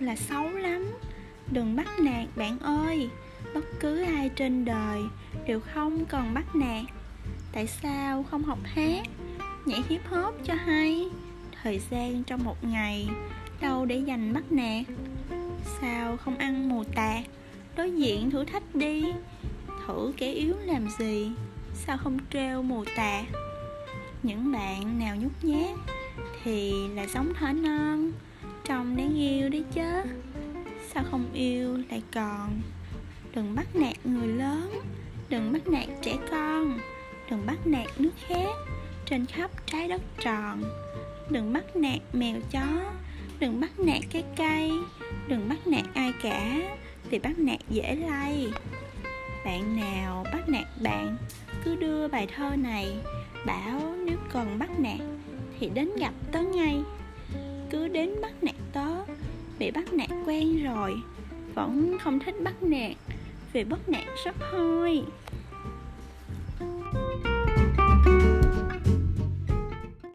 là xấu lắm. đừng bắt nạt, bạn ơi. Bất cứ ai trên đời đều không cần bắt nạt. Tại sao không học hát, nhảy hip hop cho hay? Thời gian trong một ngày, đâu để dành bắt nạt? Sao không ăn mù tạt? Đối diện thử thách đi. Thử kẻ yếu làm gì? Sao không treo mù tạt? Những bạn nào nhút nhát thì là giống thỏ non? Trong đáng chứ sao không yêu lại còn đừng bắt nạt người lớn đừng bắt nạt trẻ con đừng bắt nạt nước khác trên khắp trái đất tròn đừng bắt nạt mèo chó đừng bắt nạt cái cây đừng bắt nạt ai cả vì bắt nạt dễ lay bạn nào bắt nạt bạn cứ đưa bài thơ này bảo nếu còn bắt nạt thì đến gặp tớ ngay cứ đến bắt nạt tớ bị bắt nạt quen rồi. Vẫn không thích bắt nạt vì bắt nạt rất hôi.